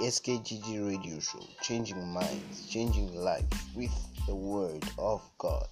SKGG radio show, changing minds, changing lives with the Word of God.